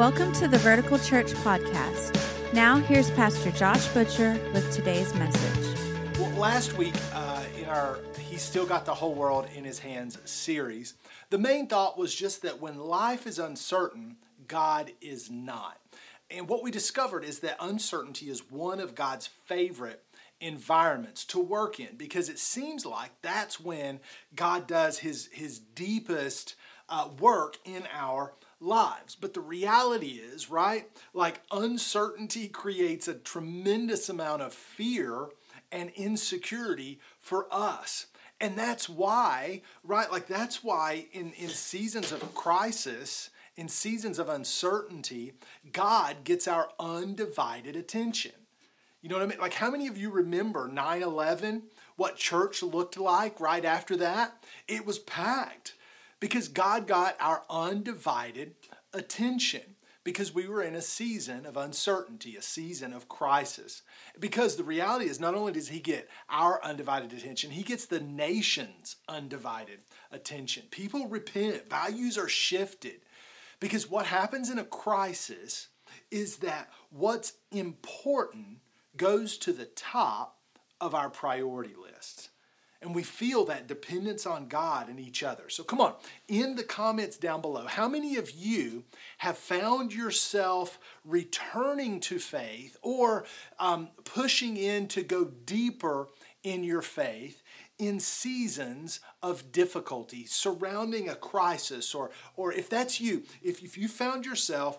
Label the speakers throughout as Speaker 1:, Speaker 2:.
Speaker 1: Welcome to the Vertical Church Podcast. Now, here's Pastor Josh Butcher with today's message.
Speaker 2: Well, last week uh, in our He's Still Got the Whole World in His Hands series, the main thought was just that when life is uncertain, God is not. And what we discovered is that uncertainty is one of God's favorite environments to work in because it seems like that's when God does his, his deepest uh, work in our lives. But the reality is, right, like uncertainty creates a tremendous amount of fear and insecurity for us. And that's why, right, like that's why in, in seasons of crisis, in seasons of uncertainty, God gets our undivided attention. You know what I mean? Like, how many of you remember 9 11? What church looked like right after that? It was packed because God got our undivided attention because we were in a season of uncertainty, a season of crisis. Because the reality is, not only does He get our undivided attention, He gets the nation's undivided attention. People repent, values are shifted. Because what happens in a crisis is that what's important goes to the top of our priority lists and we feel that dependence on God and each other. So come on, in the comments down below, how many of you have found yourself returning to faith or um, pushing in to go deeper in your faith? in seasons of difficulty surrounding a crisis or or if that's you if, if you found yourself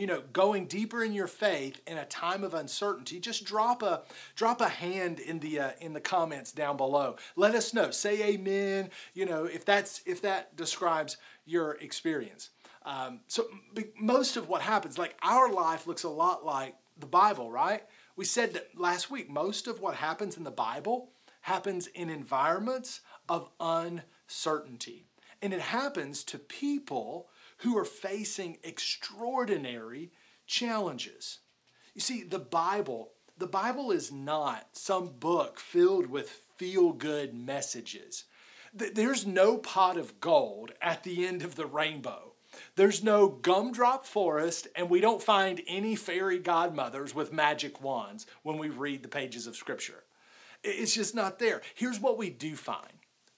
Speaker 2: you know going deeper in your faith in a time of uncertainty just drop a drop a hand in the uh, in the comments down below. Let us know. Say amen you know if that's if that describes your experience. Um, so most of what happens like our life looks a lot like the bible right? We said that last week most of what happens in the bible happens in environments of uncertainty. And it happens to people who are facing extraordinary challenges. You see, the Bible, the Bible is not some book filled with feel good messages. There's no pot of gold at the end of the rainbow. There's no gumdrop forest, and we don't find any fairy godmothers with magic wands when we read the pages of Scripture. It's just not there. Here's what we do find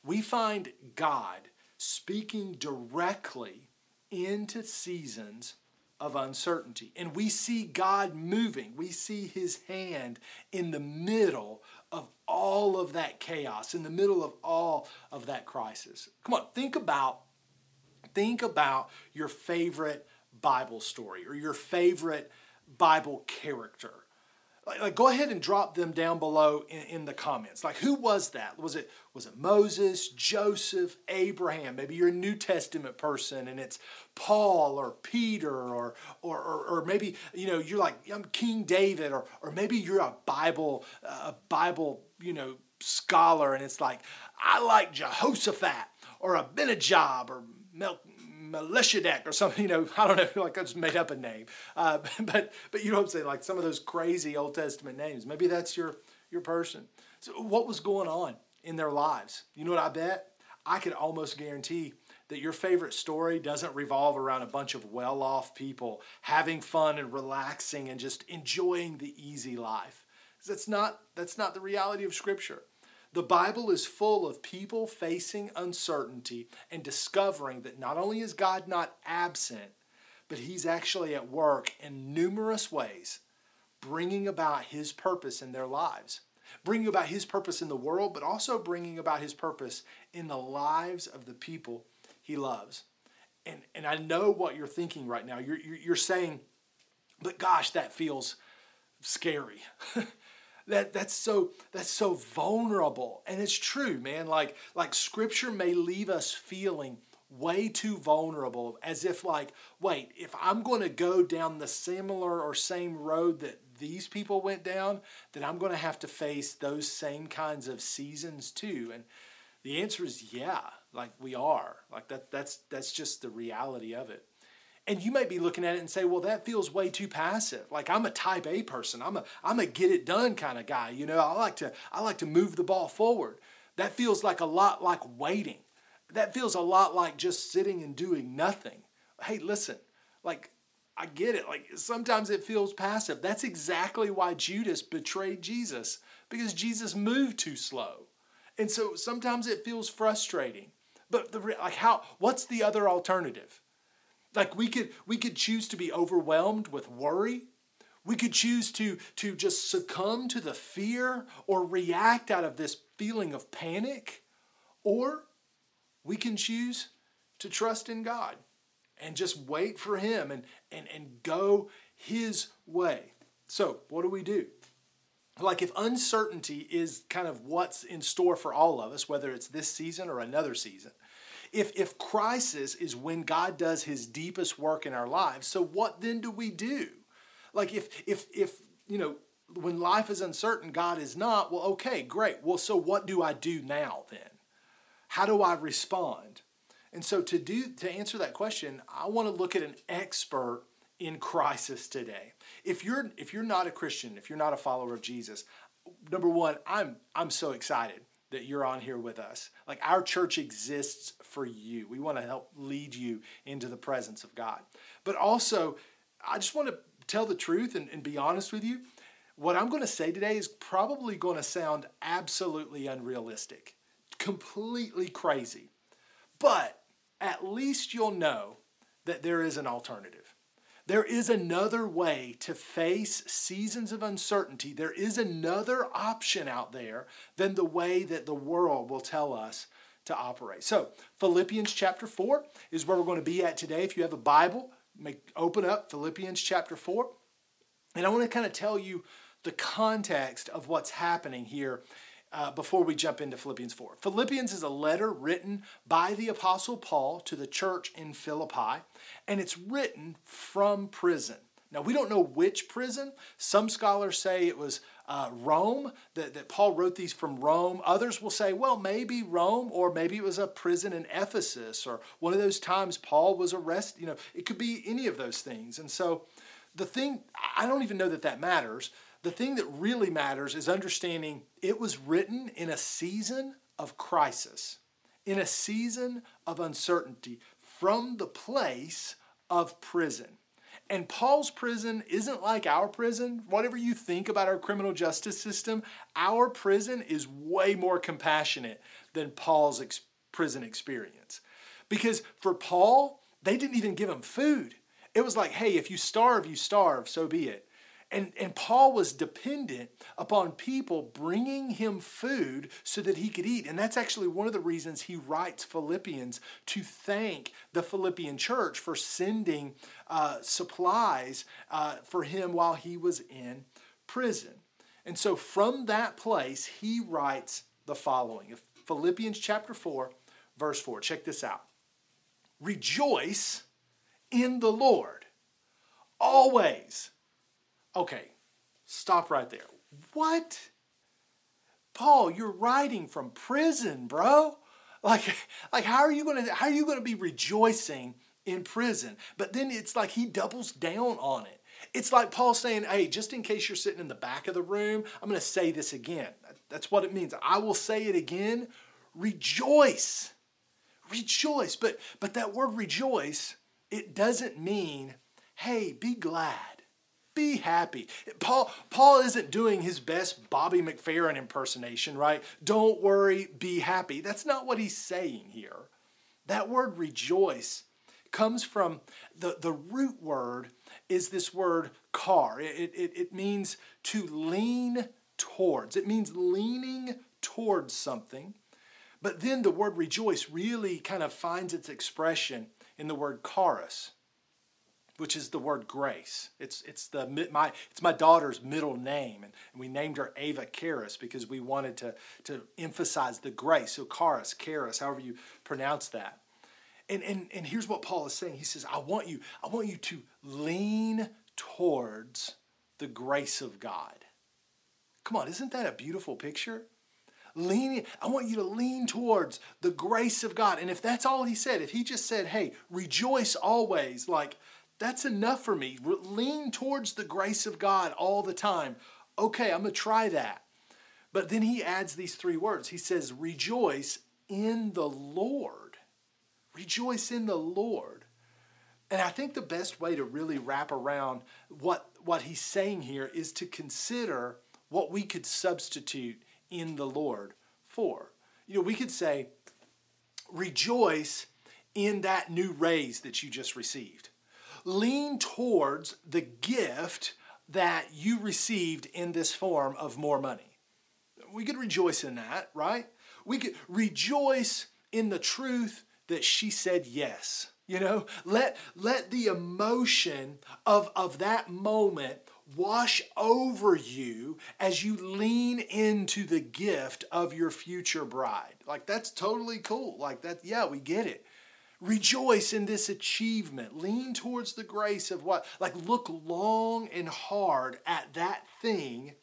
Speaker 2: we find God speaking directly into seasons of uncertainty. And we see God moving. We see his hand in the middle of all of that chaos, in the middle of all of that crisis. Come on, think about think about your favorite Bible story or your favorite Bible character like, like, go ahead and drop them down below in, in, the comments. Like who was that? Was it was it moses joseph abraham? Maybe you're a new testament person and it's paul or peter or or, or, or maybe you know you're like i'm king david or, or maybe you're a bible a bible you know scholar and it's like i like jehoshaphat or abinadab or Mel, Melchizedek or something, you know, I don't know, like I just made up a name. Uh, but, but you know what I'm saying? Like some of those crazy Old Testament names. Maybe that's your, your person. So what was going on in their lives? You know what I bet? I could almost guarantee that your favorite story doesn't revolve around a bunch of well off people having fun and relaxing and just enjoying the easy life. That's not, that's not the reality of Scripture. The Bible is full of people facing uncertainty and discovering that not only is God not absent, but He's actually at work in numerous ways, bringing about His purpose in their lives, bringing about His purpose in the world, but also bringing about His purpose in the lives of the people He loves. And, and I know what you're thinking right now. You're, you're, you're saying, but gosh, that feels scary. that that's so that's so vulnerable. And it's true man. Like like scripture may leave us feeling way too vulnerable as if like wait if i'm going to go down the similar or same road that these people went down then i'm going to have to face those same kinds of seasons too. And the answer is yeah like we are. Like that that's that's just the reality of it and you might be looking at it and say, well, that feels way too passive. Like I'm a type A person. I'm a I'm a get it done kind of guy. You know, I like to I like to move the ball forward. That feels like a lot like waiting. That feels a lot like just sitting and doing nothing. Hey, listen, like I get it. Like sometimes it feels passive. That's exactly why Judas betrayed Jesus because Jesus moved too slow. And so sometimes it feels frustrating. But the like how what's the other alternative? Like we could we could choose to be overwhelmed with worry. We could choose to to just succumb to the fear or react out of this feeling of panic or we can choose to trust in God and just wait for him and and and go his way. So, what do we do? like if uncertainty is kind of what's in store for all of us whether it's this season or another season if if crisis is when god does his deepest work in our lives so what then do we do? Like if if if you know when life is uncertain god is not well okay great. Well so what do i do now then? How do i respond? And so to do to answer that question i want to look at an expert in crisis today. If you're if you're not a Christian, if you're not a follower of Jesus, number one, I'm I'm so excited that you're on here with us. Like our church exists for you. We want to help lead you into the presence of God. But also, I just want to tell the truth and, and be honest with you. What I'm going to say today is probably going to sound absolutely unrealistic, completely crazy. But at least you'll know that there is an alternative. There is another way to face seasons of uncertainty. There is another option out there than the way that the world will tell us to operate. So, Philippians chapter 4 is where we're going to be at today. If you have a Bible, make, open up Philippians chapter 4. And I want to kind of tell you the context of what's happening here uh, before we jump into Philippians 4. Philippians is a letter written by the Apostle Paul to the church in Philippi, and it's written from prison. Now, we don't know which prison. Some scholars say it was uh, Rome, that, that Paul wrote these from Rome. Others will say, well, maybe Rome, or maybe it was a prison in Ephesus, or one of those times Paul was arrested. You know, it could be any of those things. And so the thing, I don't even know that that matters. The thing that really matters is understanding it was written in a season of crisis, in a season of uncertainty from the place of prison. And Paul's prison isn't like our prison. Whatever you think about our criminal justice system, our prison is way more compassionate than Paul's ex- prison experience. Because for Paul, they didn't even give him food. It was like, hey, if you starve, you starve, so be it. And, and Paul was dependent upon people bringing him food so that he could eat. And that's actually one of the reasons he writes Philippians to thank the Philippian church for sending uh, supplies uh, for him while he was in prison. And so from that place, he writes the following Philippians chapter 4, verse 4. Check this out. Rejoice in the Lord always. Okay, stop right there. What? Paul, you're writing from prison, bro. Like, like how are you gonna how are you gonna be rejoicing in prison? But then it's like he doubles down on it. It's like Paul saying, hey, just in case you're sitting in the back of the room, I'm gonna say this again. That's what it means. I will say it again. Rejoice. Rejoice. But but that word rejoice, it doesn't mean, hey, be glad be happy. Paul, Paul isn't doing his best Bobby McFerrin impersonation, right? Don't worry, be happy. That's not what he's saying here. That word rejoice comes from the, the root word is this word car. It, it, it means to lean towards. It means leaning towards something. But then the word rejoice really kind of finds its expression in the word charis which is the word grace. It's it's the my it's my daughter's middle name, and, we named her Ava Karis because we wanted to to emphasize the grace. So Karis, Karis, however you pronounce that. And and and here's what Paul is saying. He says, I want you I want you to lean towards the grace of God. Come on, isn't that a beautiful picture? leaning i want you to lean towards the grace of god and if that's all he said if he just said hey rejoice always like that's enough for me. Lean towards the grace of God all the time. Okay, I'm going to try that. But then he adds these three words. He says, Rejoice in the Lord. Rejoice in the Lord. And I think the best way to really wrap around what, what he's saying here is to consider what we could substitute in the Lord for. You know, we could say, rejoice in that new raise that you just received. Lean towards the gift that you received in this form of more money. We could rejoice in that, right? We could rejoice in the truth that she said yes. You know, let, let the emotion of, of that moment wash over you as you lean into the gift of your future bride. Like, that's totally cool. Like, that, yeah, we get it. Rejoice in this achievement. Lean towards the grace of what? Like, look long and hard at that thing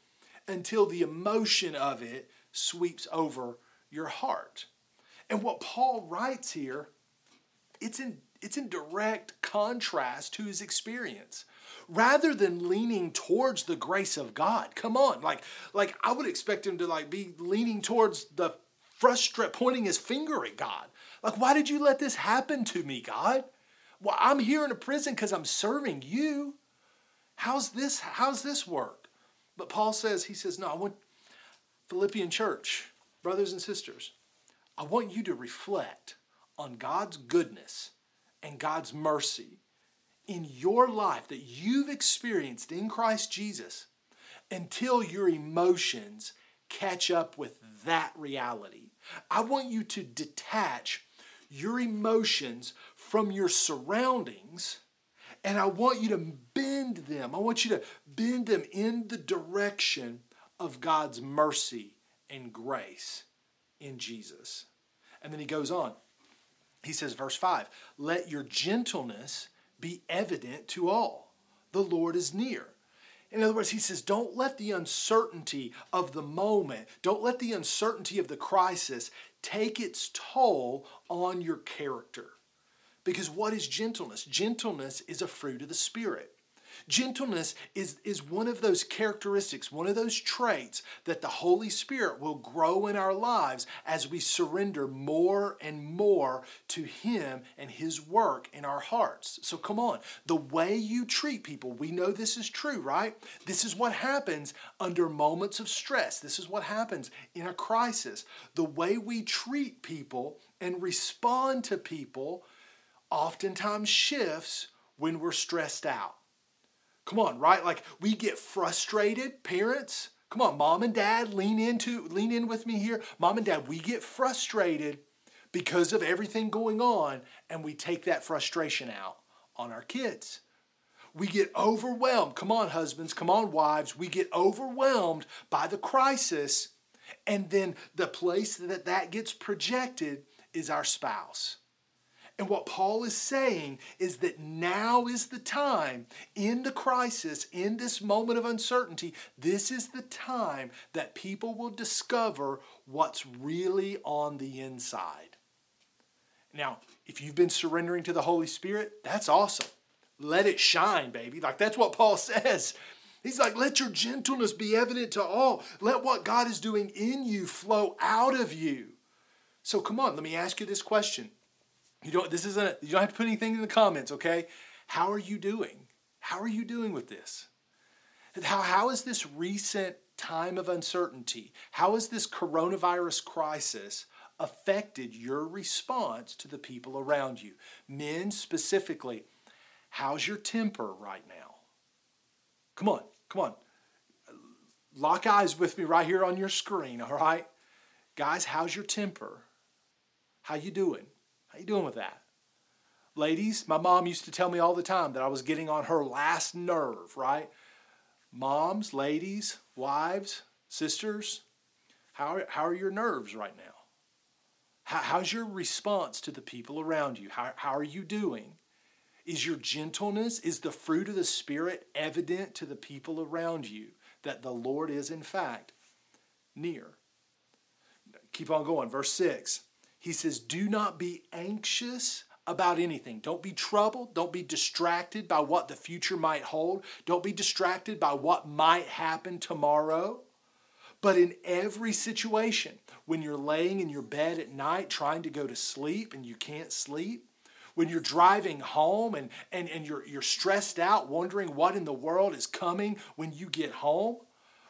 Speaker 2: until the emotion of it sweeps over your heart. And what Paul writes here, it's in, it's in direct contrast to his experience. Rather than leaning towards the grace of God, come on, like, like I would expect him to like be leaning towards the frustrate, pointing his finger at God. Like, why did you let this happen to me, God? Well, I'm here in a prison because I'm serving you. How's this? How's this work? But Paul says, he says, no, I want Philippian church, brothers and sisters, I want you to reflect on God's goodness and God's mercy in your life that you've experienced in Christ Jesus until your emotions catch up with that reality. I want you to detach your emotions from your surroundings and I want you to bend them. I want you to bend them in the direction of God's mercy and grace in Jesus. And then he goes on. He says, verse 5 Let your gentleness be evident to all. The Lord is near. In other words, he says, don't let the uncertainty of the moment, don't let the uncertainty of the crisis take its toll on your character. Because what is gentleness? Gentleness is a fruit of the Spirit. Gentleness is, is one of those characteristics, one of those traits that the Holy Spirit will grow in our lives as we surrender more and more to Him and His work in our hearts. So come on, the way you treat people, we know this is true, right? This is what happens under moments of stress. This is what happens in a crisis. The way we treat people and respond to people oftentimes shifts when we're stressed out. Come on, right? Like we get frustrated, parents. Come on, mom and dad, lean into lean in with me here. Mom and dad, we get frustrated because of everything going on and we take that frustration out on our kids. We get overwhelmed. Come on, husbands, come on, wives. We get overwhelmed by the crisis and then the place that that gets projected is our spouse. And what Paul is saying is that now is the time in the crisis, in this moment of uncertainty, this is the time that people will discover what's really on the inside. Now, if you've been surrendering to the Holy Spirit, that's awesome. Let it shine, baby. Like that's what Paul says. He's like, let your gentleness be evident to all. Let what God is doing in you flow out of you. So come on, let me ask you this question you don't. This isn't. You don't have to put anything in the comments. Okay. How are you doing? How are you doing with this? How how is this recent time of uncertainty? How has this coronavirus crisis affected your response to the people around you? Men specifically, how's your temper right now? Come on, come on. Lock eyes with me right here on your screen, all right? Guys, how's your temper? How you doing? How you doing with that? Ladies, my mom used to tell me all the time that I was getting on her last nerve, right? Moms, ladies, wives, sisters, how are, how are your nerves right now? How, how's your response to the people around you? How, how are you doing? Is your gentleness, is the fruit of the Spirit evident to the people around you that the Lord is, in fact, near? Keep on going. Verse 6 he says, Do not be anxious about anything. Don't be troubled. Don't be distracted by what the future might hold. Don't be distracted by what might happen tomorrow. But in every situation, when you're laying in your bed at night trying to go to sleep and you can't sleep, when you're driving home and, and, and you're, you're stressed out, wondering what in the world is coming when you get home,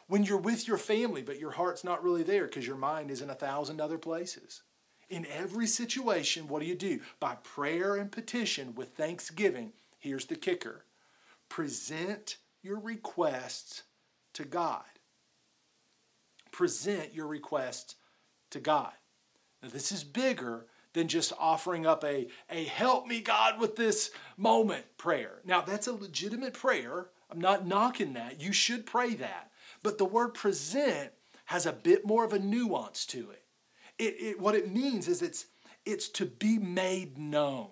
Speaker 2: when you're with your family, but your heart's not really there because your mind is in a thousand other places. In every situation, what do you do? By prayer and petition with thanksgiving, here's the kicker present your requests to God. Present your requests to God. Now, this is bigger than just offering up a, a help me, God, with this moment prayer. Now, that's a legitimate prayer. I'm not knocking that. You should pray that. But the word present has a bit more of a nuance to it. It, it what it means is it's, it's to be made known,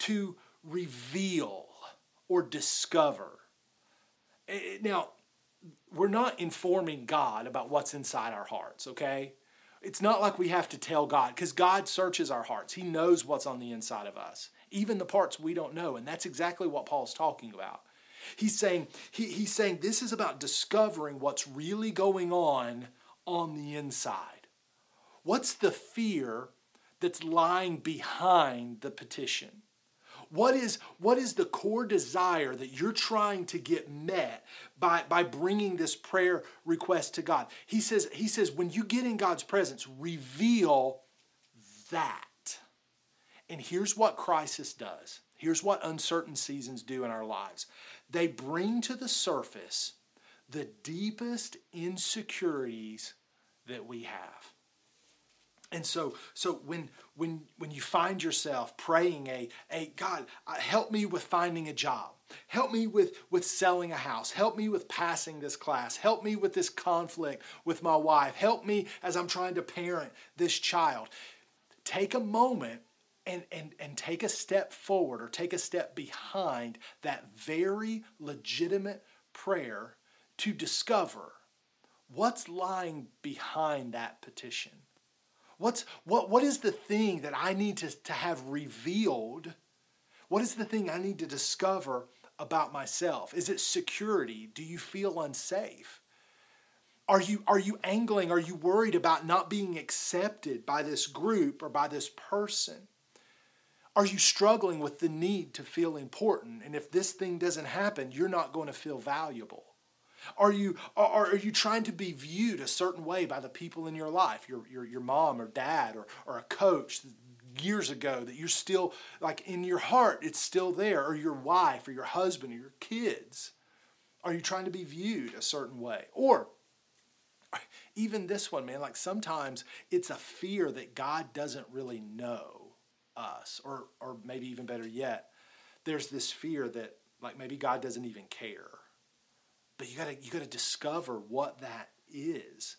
Speaker 2: to reveal or discover. Eh, eh, now, we're not informing God about what's inside our hearts, okay? It's not like we have to tell God because God searches our hearts. He knows what's on the inside of us, even the parts we don't know. And that's exactly what Paul's talking about. He's saying, he, he's saying this is about discovering what's really going on on the inside. What's the fear that's lying behind the petition? What is, what is the core desire that you're trying to get met by, by bringing this prayer request to God? He says, he says, when you get in God's presence, reveal that. And here's what crisis does. Here's what uncertain seasons do in our lives. They bring to the surface the deepest insecurities that we have. And so, so when when when you find yourself praying a a God, uh, help me with finding a job, help me with with selling a house, help me with passing this class, help me with this conflict with my wife, help me as I'm trying to parent this child. Take a moment and, and, and take a step forward or take a step behind that very legitimate prayer to discover what's lying behind that petition. What's, what, what is the thing that I need to, to have revealed? What is the thing I need to discover about myself? Is it security? Do you feel unsafe? Are you, are you angling? Are you worried about not being accepted by this group or by this person? Are you struggling with the need to feel important? And if this thing doesn't happen, you're not going to feel valuable. Are you, are, are you trying to be viewed a certain way by the people in your life, your, your, your mom or dad or, or a coach years ago that you're still, like in your heart, it's still there, or your wife or your husband or your kids? Are you trying to be viewed a certain way? Or even this one, man, like sometimes it's a fear that God doesn't really know us, or, or maybe even better yet, there's this fear that like maybe God doesn't even care but you gotta you gotta discover what that is.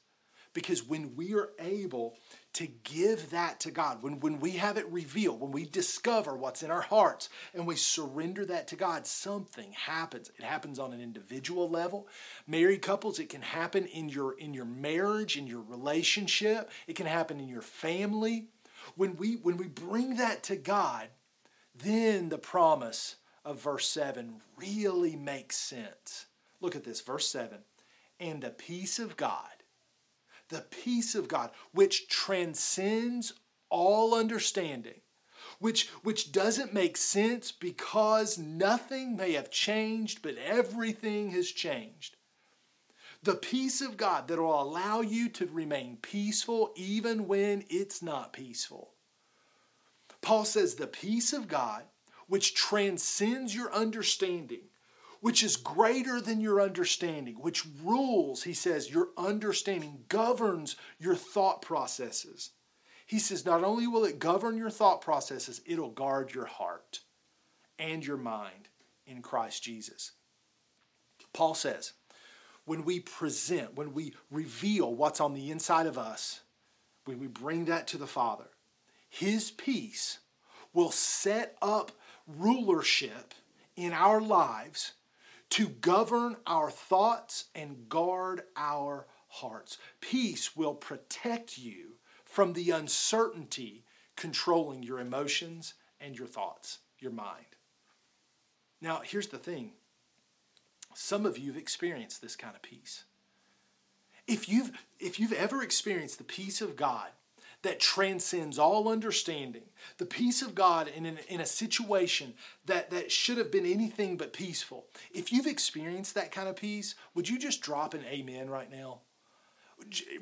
Speaker 2: Because when we are able to give that to God, when, when we have it revealed, when we discover what's in our hearts and we surrender that to God, something happens. It happens on an individual level. Married couples, it can happen in your in your marriage, in your relationship, it can happen in your family. When we when we bring that to God, then the promise of verse 7 really makes sense Look at this, verse 7. And the peace of God, the peace of God, which transcends all understanding, which, which doesn't make sense because nothing may have changed, but everything has changed. The peace of God that will allow you to remain peaceful even when it's not peaceful. Paul says, the peace of God, which transcends your understanding, which is greater than your understanding, which rules, he says, your understanding, governs your thought processes. He says, not only will it govern your thought processes, it'll guard your heart and your mind in Christ Jesus. Paul says, when we present, when we reveal what's on the inside of us, when we bring that to the Father, His peace will set up rulership in our lives to govern our thoughts and guard our hearts. Peace will protect you from the uncertainty controlling your emotions and your thoughts, your mind. Now, here's the thing some of you have experienced this kind of peace. If you've, if you've ever experienced the peace of God that transcends all understanding, the peace of God in, an, in a situation that, that should have been anything but peaceful. If you've experienced that kind of peace, would you just drop an amen right now?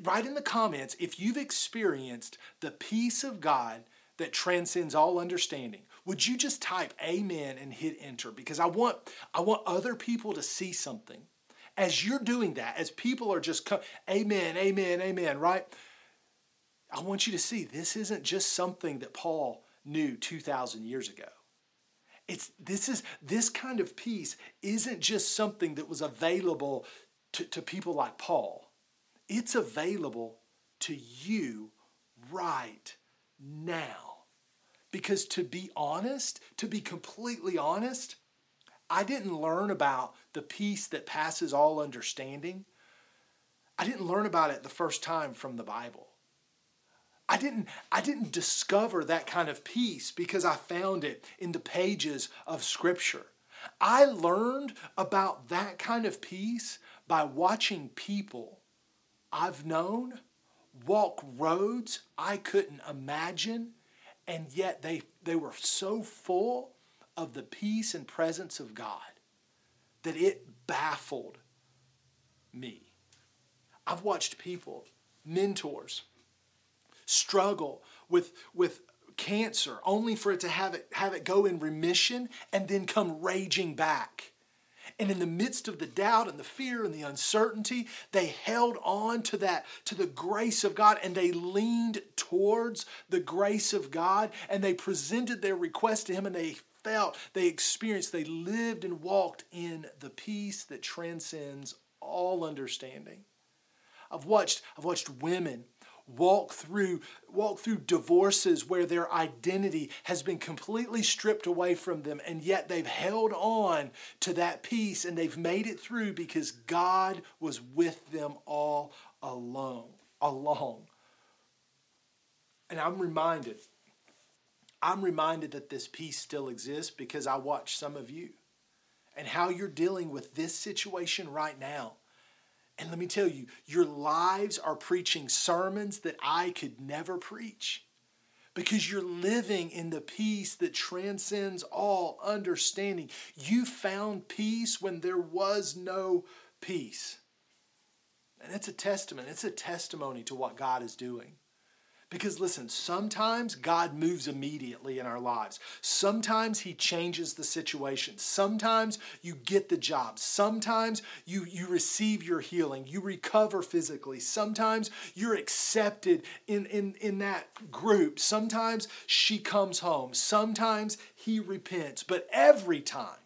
Speaker 2: Write in the comments if you've experienced the peace of God that transcends all understanding. Would you just type amen and hit enter? Because I want, I want other people to see something. As you're doing that, as people are just come, amen, amen, amen, right? I want you to see this isn't just something that Paul knew 2,000 years ago. It's, this, is, this kind of peace isn't just something that was available to, to people like Paul. It's available to you right now. Because to be honest, to be completely honest, I didn't learn about the peace that passes all understanding. I didn't learn about it the first time from the Bible. I didn't, I didn't discover that kind of peace because I found it in the pages of Scripture. I learned about that kind of peace by watching people I've known walk roads I couldn't imagine and yet they, they were so full of the peace and presence of God that it baffled me. I've watched people, mentors, struggle with, with cancer only for it to have it, have it go in remission and then come raging back. And in the midst of the doubt and the fear and the uncertainty, they held on to that, to the grace of God, and they leaned towards the grace of God, and they presented their request to Him, and they felt, they experienced, they lived and walked in the peace that transcends all understanding. I've watched, I've watched women walk through walk through divorces where their identity has been completely stripped away from them and yet they've held on to that peace and they've made it through because God was with them all alone along. And I'm reminded I'm reminded that this peace still exists because I watch some of you and how you're dealing with this situation right now and let me tell you, your lives are preaching sermons that I could never preach because you're living in the peace that transcends all understanding. You found peace when there was no peace. And it's a testament, it's a testimony to what God is doing. Because listen, sometimes God moves immediately in our lives. Sometimes He changes the situation. Sometimes you get the job. Sometimes you, you receive your healing. You recover physically. Sometimes you're accepted in, in, in that group. Sometimes she comes home. Sometimes He repents. But every time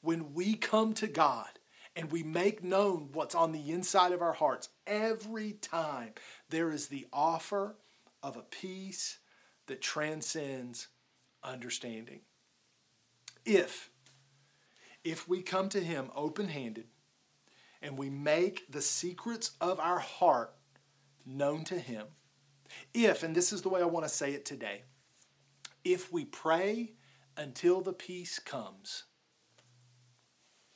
Speaker 2: when we come to God, and we make known what's on the inside of our hearts every time there is the offer of a peace that transcends understanding. If, if we come to Him open handed and we make the secrets of our heart known to Him, if, and this is the way I want to say it today, if we pray until the peace comes,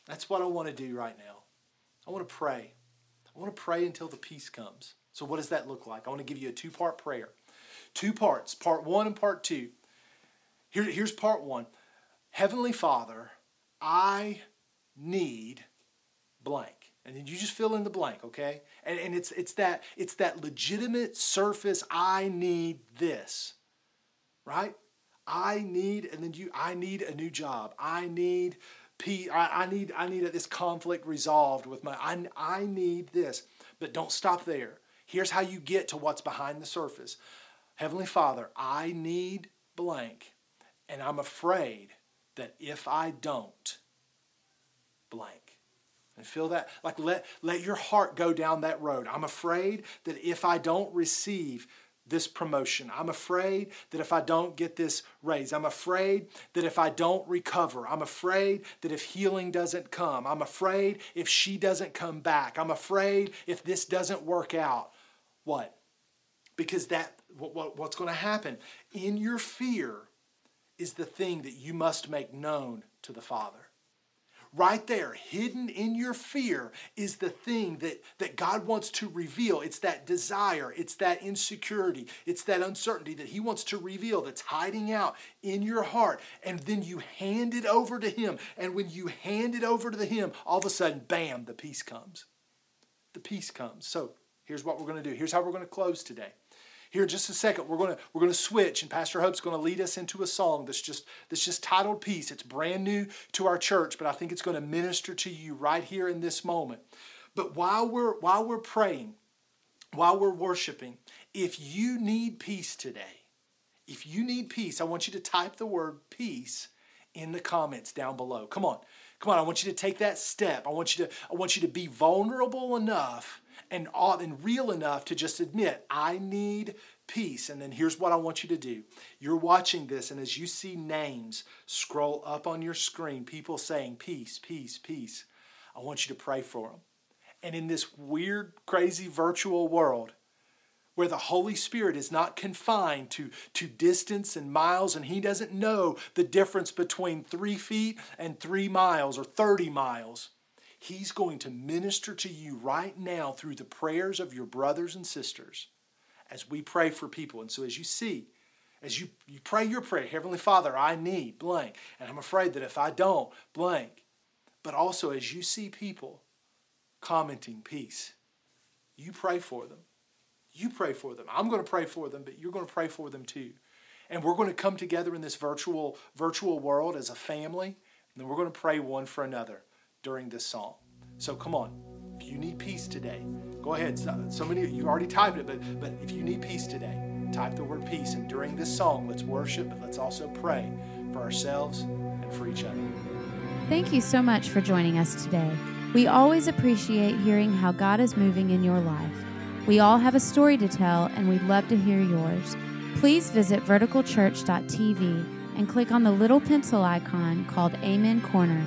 Speaker 2: that's what I want to do right now. I want to pray. I want to pray until the peace comes. So, what does that look like? I want to give you a two part prayer. Two parts, part one and part two. Here, here's part one Heavenly Father, I need blank. And then you just fill in the blank, okay? And, and it's, it's, that, it's that legitimate surface, I need this, right? I need, and then you, I need a new job. I need, P, I, I need, I need this conflict resolved with my, I, I need this. But don't stop there. Here's how you get to what's behind the surface. Heavenly Father, I need blank, and I'm afraid that if I don't, blank. And feel that, like let, let your heart go down that road. I'm afraid that if I don't receive this promotion, I'm afraid that if I don't get this raise, I'm afraid that if I don't recover, I'm afraid that if healing doesn't come, I'm afraid if she doesn't come back, I'm afraid if this doesn't work out. What? Because that what, what, what's going to happen in your fear is the thing that you must make known to the Father. right there, hidden in your fear, is the thing that, that God wants to reveal. It's that desire, it's that insecurity, it's that uncertainty that He wants to reveal that's hiding out in your heart. And then you hand it over to Him. And when you hand it over to Him, all of a sudden, bam, the peace comes. The peace comes. So here's what we're going to do. Here's how we're going to close today. Here in just a second, we're going to we're going to switch, and Pastor Hope's going to lead us into a song that's just that's just titled "Peace." It's brand new to our church, but I think it's going to minister to you right here in this moment. But while we're while we're praying, while we're worshiping, if you need peace today, if you need peace, I want you to type the word peace in the comments down below. Come on. Come on, I want you to take that step. I want you to I want you to be vulnerable enough and, and real enough to just admit, I need peace. And then here's what I want you to do. You're watching this, and as you see names scroll up on your screen, people saying, Peace, peace, peace, I want you to pray for them. And in this weird, crazy virtual world, where the Holy Spirit is not confined to, to distance and miles, and He doesn't know the difference between three feet and three miles or 30 miles. He's going to minister to you right now through the prayers of your brothers and sisters as we pray for people. And so, as you see, as you, you pray your prayer, Heavenly Father, I need blank. And I'm afraid that if I don't, blank. But also, as you see people commenting peace, you pray for them. You pray for them. I'm going to pray for them, but you're going to pray for them too. And we're going to come together in this virtual virtual world as a family, and then we're going to pray one for another during this song. So come on, if you need peace today, go ahead. So many you already typed it, but but if you need peace today, type the word peace. And during this song, let's worship, but let's also pray for ourselves and for each other.
Speaker 1: Thank you so much for joining us today. We always appreciate hearing how God is moving in your life. We all have a story to tell, and we'd love to hear yours. Please visit verticalchurch.tv and click on the little pencil icon called Amen Corner